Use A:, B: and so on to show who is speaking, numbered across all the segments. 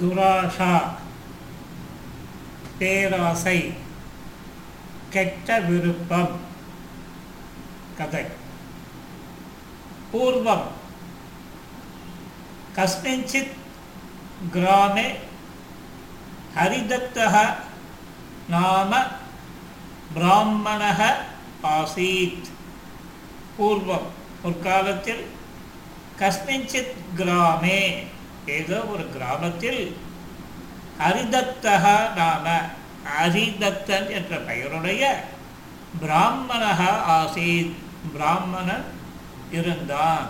A: துராஷா பேராசை கெட்ட விருப்பம் கதை பூர்வம் கஸ்மிஞ்சித் கிராமே ஹரிதத்தः நாம பிராமணः ஆசீத் பூர்வம் ஒரு காலத்தில் கஸ்மிஞ்சித் கிராமே ஏதோ ஒரு கிராமத்தில் ஹரிதத்தகா நாம ஹரிதத்தன் என்ற பெயருடைய பிராமணக ஆசீத் பிராமணன் இருந்தான்.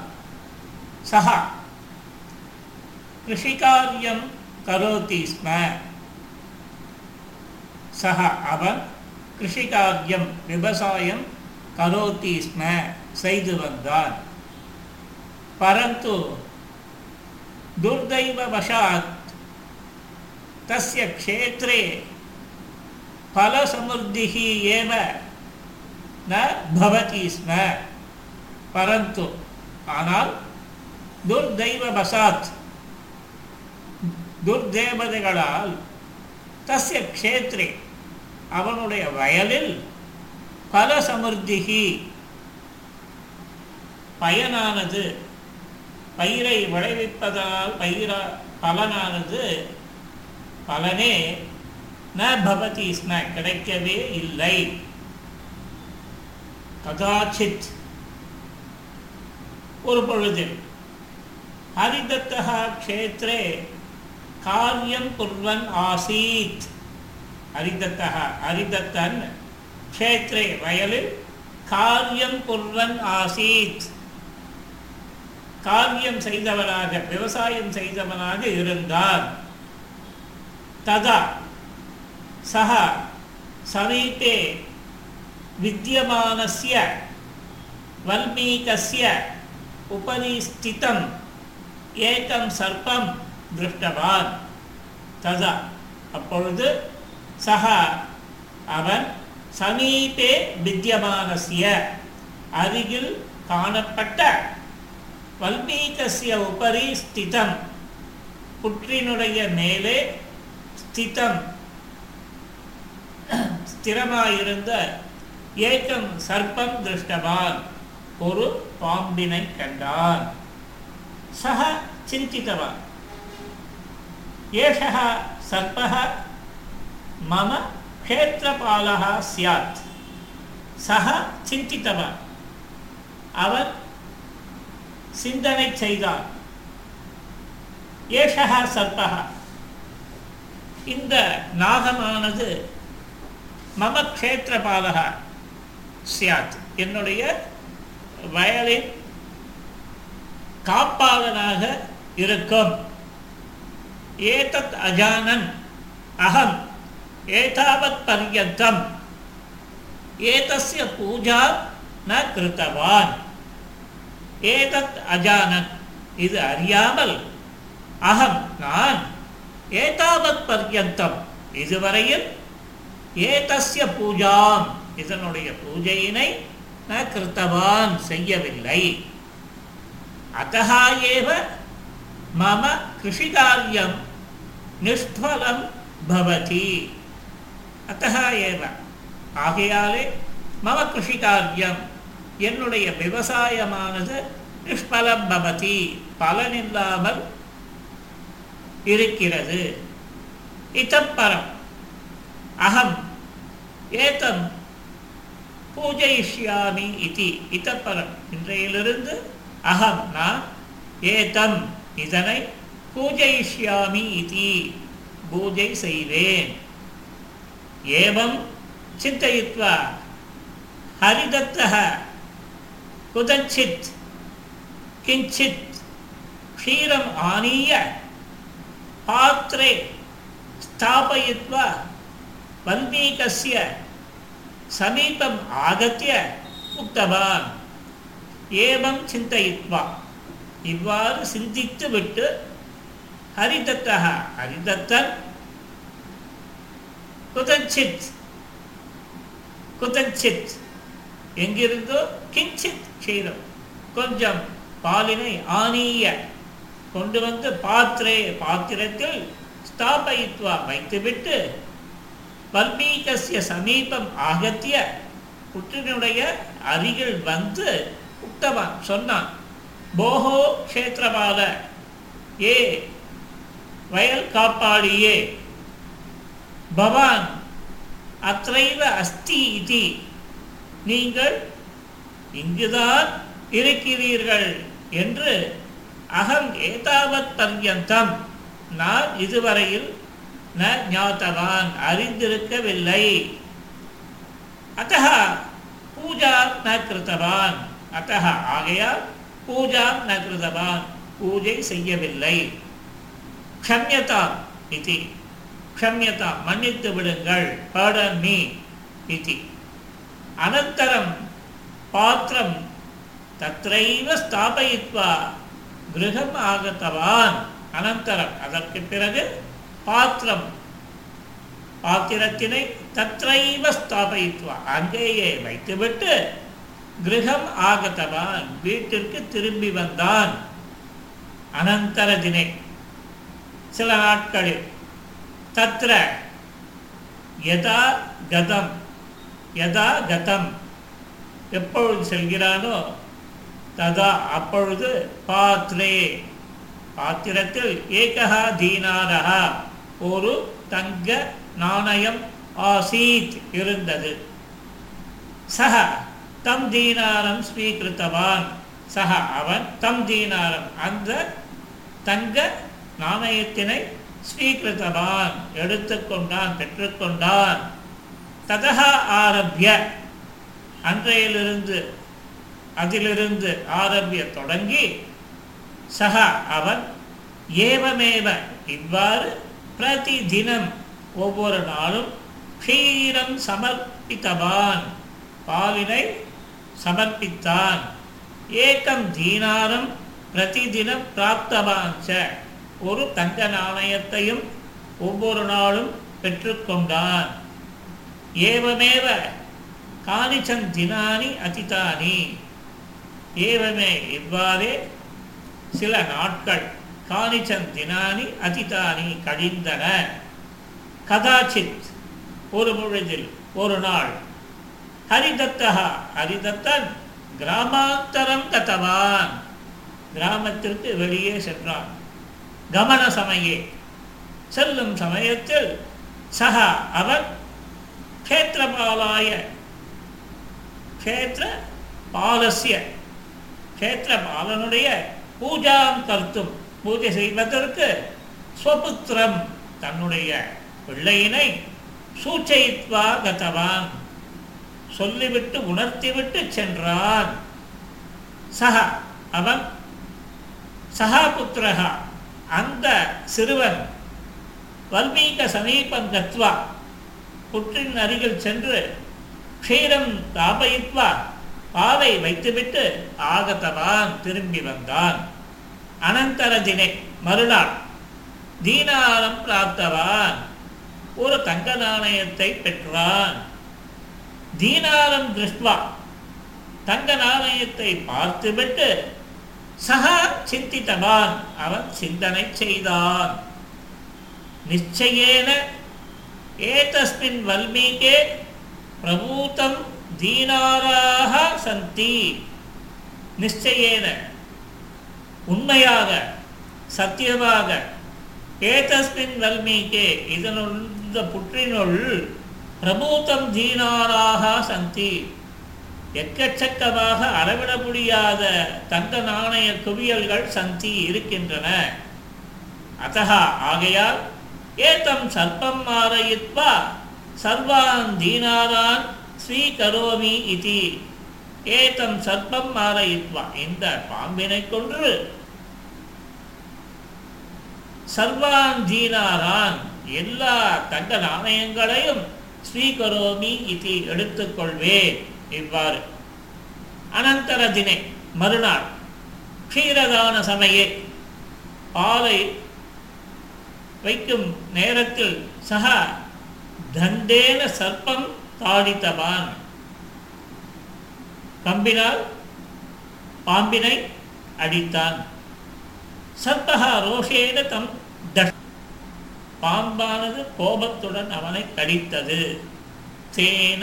A: சஹா. கிருஷிகாரியம் கரோதி ஸ்ம. சஹ அவன் கிருஷிகாரியம் விவசாயம் கரோதி ஸ்ம செய்து வந்தான். பரந்து दुर्दैववशात् तस्य क्षेत्रे फलसमृद्धिः एव न भवति स्म परन्तु ஆனால் துர்தெய்வவசாத் துர்தேவதைகளால் தஸ்ய க்ஷேத்ரே அவனுடைய வயலில் பல சமிருத்திகி பயனானது பயிரை விளைவிப்பதால் பயிர பலனானது பலனே ந பவதி ஸ்ம கிடைக்கவே இல்லை. கதாச்சித் ஒரு பொழுது ஹரிதத்தா க்ஷேத்ரே காரியம் குர்வன் ஆசீத். ஹரிதத்தா ஹரிதத்தன் க்ஷேத்ரே வயலில் காரியம் குர்வன் ஆசீத். காவியம் செய்தவனாக விவசாயம் செய்தவனாக இருந்தான். ததா சக சமீபே வித்தியமானஸ்ய வல்மீகஸ்ய உபரி ஸ்திதம் ஏகம் சர்ப்பம் திருஷ்டவான். ததா அப்பொழுது சக அவன் சமீபே வித்தியமானசிய அருகில் காணப்பட்ட வல்மீகசிய உபரி ஸ்திதம் புற்றினுடைய மேலே ஸ்திதம் ஸ்திரமாயிருந்த ஏக்கம் சர்ப்பம் திருஷ்டவான் ஒரு பாம்பினை கண்டான்। சக சிந்தித்தவான் ஏஷः சர்ப்பக மம க்ஷேத்திரபாலः சியாத் சக சிந்தித்தவான் அவன் சிந்தனை செய்தான் ஏஷகா சர்பகா இந்த நாகமானது மம க்ஷேத்திரபாலக சியாத். என்னுடைய வயலின் காப்பாளனாக இருக்கும். ஏதத் அஜானன் அகம் ஏதாவத் பர்யந்தம். ஏதஸ்ய பூஜா ந கிருத்தவான். ஏதத் அஜானன் இது அறியாமல் அகம் நான் ஏதாவத் பர்யந்தம் இதுவரையில் ஏதஸ்ய பூஜாம் இதனுடைய பூஜையினை ந கிருத்தவான் செய்யவில்லை அத்தகா ஏவ மம கிருஷிகாரியம் நிஷ்பலம் பவதி அத்தகா ஏவ ஆகையாலே மம கிருஷிகாரியம் என்னுடைய விவசாயமானது நிஷ்பலம் பவதி பலனில்லாமல் இருக்கிறது. இத்தப்பரம் அகம். ஏதம் பூஜயிஷ்யாமி இதி. இத்தப்பரம் இன்றையிலிருந்து அகம். நான் ஏதம் இதனை பூஜயிஷ்யாமி இதி. பூஜை செய்வேன். ஏவம். சிந்தயித்வா. ஹரிதத்தக குதச்சித் கிஞ்சித் க்ஷீரம் ஆனீய பாத்திரே ஸ்தாபயித்வா வந்தீகஸ்ய சமீபம் ஆகத்திய உக்தவான் ஏவம் சிந்தயித்வா. இவ்வாறு சிந்தித்து விட்டு ஹரிதத்தா ஹரிதத்தன் குதச்சித் குதச்சித் எங்கிருந்தோ கிஞ்சித் க்ஷீரம் கொஞ்சம் பாலினை ஆனீய. கொண்டு வந்து பாத்திரே பாத்திரத்தில் ஸ்தாபயித்வா வைத்துவிட்டு வல்மீகஸ்ய சமீபம் ஆகத்திய புற்றினுடைய அருகில் வந்து உத்தவான் சொன்னான். போகோ க்ஷேத்திரபால ஏ வயல் காப்பாளியே பவான் அத்தைவ அஸ்தி இது. நீங்கள் இங்குதான் இருக்கிறீர்கள் என்று அகம் ஏதாவத் பர்யந்தம். நான் இதுவரையில் ந ஞாத்தவான் அறிந்திருக்கவில்லை. அத்த பூஜா ந கிருத்தவான். அத்த ஆகையால் பூஜா ந கிருத்தவான் பூஜை செய்யவில்லை. க்ஷம்யதாம் இது க்ஷம்யதாம் மன்னித்து விடுங்கள் pardon மீ இது அனந்தரம் பாத்திரம் தத்ரைவ ஸ்தாபயித்வா கிரகம் ஆகத்தவான். அனந்தரம் அதற்கு பிறகு பாத்திரம். பாத்திரத்தினை தத்ரைவ ஸ்தாபயித்வா. அங்கேயே வைத்துவிட்டு கிரகம் ஆகத்தவான் வீட்டிற்கு திரும்பி வந்தான். அனந்தர தினை சில நாட்களில் தத்ர யதா கதம் யதா கதம். எப்பொழுது செல்கிறானோ ததா அப்பொழுது பாத்ரே. பாத்திரத்தில் ஏகா தீனாரா ஒரு தங்க நாணயம் ஆசீத் இருந்தது. சக தம் தீனாரம் ஸ்வீகிருத்தவான். சக அவன் தம் தீனாரம் அந்த தங்க நாணயத்தினை ஸ்வீகிருத்தவான். எடுத்துக்கொண்டான் பெற்றுக்கொண்டான். ததா ஆரம்பிய அன்றையிலிருந்து அதிலிருந்து ஆரம்பிய தொடங்கி சக அவன் ஏவமேவ இவ்வாறு பிரதி தினம் ஒவ்வொரு நாளும் க்ஷீரம் சமர்ப்பித்தவான். பாலினை சமர்ப்பித்தான். ஏகம் தீனாரம் பிரதிதினம் பிராப்தவான் ச. ஒரு தங்க நாணயத்தையும் ஒவ்வொரு நாளும் பெற்றுக்கொண்டான். ஏவமேவ காணிச்சன் தினானி அதிதானி. ஏவமே இவ்வாறே சில நாட்கள் காணிச்சன் தினானி அதிதானி கழிந்தன. கதாச்சித் ஒரு பொழுதில் ஒரு நாள். ஹரிதத்தா ஹரிதத்தன் கிராமாந்தரம் கதவான். கிராமத்திற்கு வெளியே சென்றான். கமன சமயே. செல்லும் சமயத்தில் சஹா அவன் கேத்திரபாலாய க்ஷேத்திர பாலசிய க்ஷேத்திரபாலனுடைய பூஜாம் கருத்தும் பூஜை செய்வதற்கு ஸ்வபுத்திரம் தன்னுடைய பிள்ளையினை சூச்சயித்வா கதவான். சொல்லிவிட்டு உணர்த்திவிட்டு சென்றான். சக அவன் சகாபுத்திரகா அந்த சிறுவன் வல்மீக சமீபம் கத்வா புற்றின் அருகில் சென்று க்ஷீரம் தாபயித்வா பாவை வைத்துவிட்டு ஆகத்தவான் திரும்பி வந்தான். அனந்தர தினே மறுநாள் தீனாரம் பிராப்தவான் ஒரு தங்க நாணயத்தை பெற்றான். தீனாரம் திருஷ்டுவா தங்க நாணயத்தை பார்த்துவிட்டு சகா சிந்தித்தவான் அவன் சிந்தனை செய்தான். நிச்சயேன ஏதஸ்மின் வல்மீகே பிரபூத்தம் தீனாராக சந்தி. நிச்சயேன. உண்மையாக சத்தியமாக. ஏதஸ்மின் வல்மீகே இதனுள் இந்த புற்றினுள் பிரபூத்தம் தீனாராக சந்தி. எக்கச்சக்கமாக அளவிட முடியாத தங்க நாணய குவியல்கள் சந்தி இருக்கின்றன. அத்தகா ஆகையால் ஏதம் சர்ப்பம் மாறயித்வா சர்வான் தீனாதான் ஸ்வீகரோமி இதி. ஏதம் சர்ப்பம் மாலயித்வா இந்த பாம்பினை கொன்று சர்வான் தீனாரான் எல்லா தங்க நாணயங்களையும் ஸ்வீகரோமி இதி எடுத்துக்கொள்வேன். இவ்வாறு. அனந்தர தினை மறுநாள் க்ஷீரதான சமயே பாலை வைக்கும் நேரத்தில் சக தண்டேன சர்ப்பம் தாடித்தவான் கம்பினால் பாம்பினை அடித்தான். சர்பகா ரோஷேன தம் தஷ் பாம்பானது கோபத்துடன் அவனை கடித்தது. தேன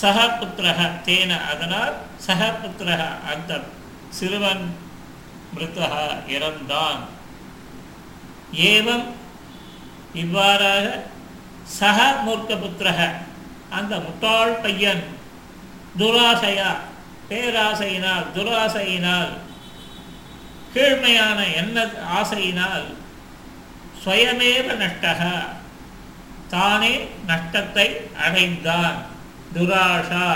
A: சகபுத்திரக தேன அதனால் சகபுத்திரக அந்த சிறுவன் மிருத்தக இறந்தான். ஏவம் இவ்வாறாக சக மூர்க்கபுத்திரக அந்த முட்டாள் பையன் துராசையா பேராசையினால் துராசையினால் கீழ்மையான எண்ண ஆசையினால் சுயமேவ நஷ்டக தானே நஷ்டத்தை அடைந்தான். துராஷா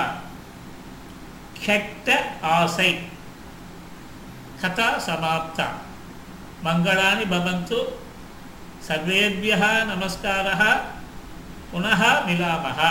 A: கெட்ட ஆசை. கதா சமாப்தா. மங்களானி பவந்து. சர்வேபியா நமஸ்காரா புனः மிலாமகா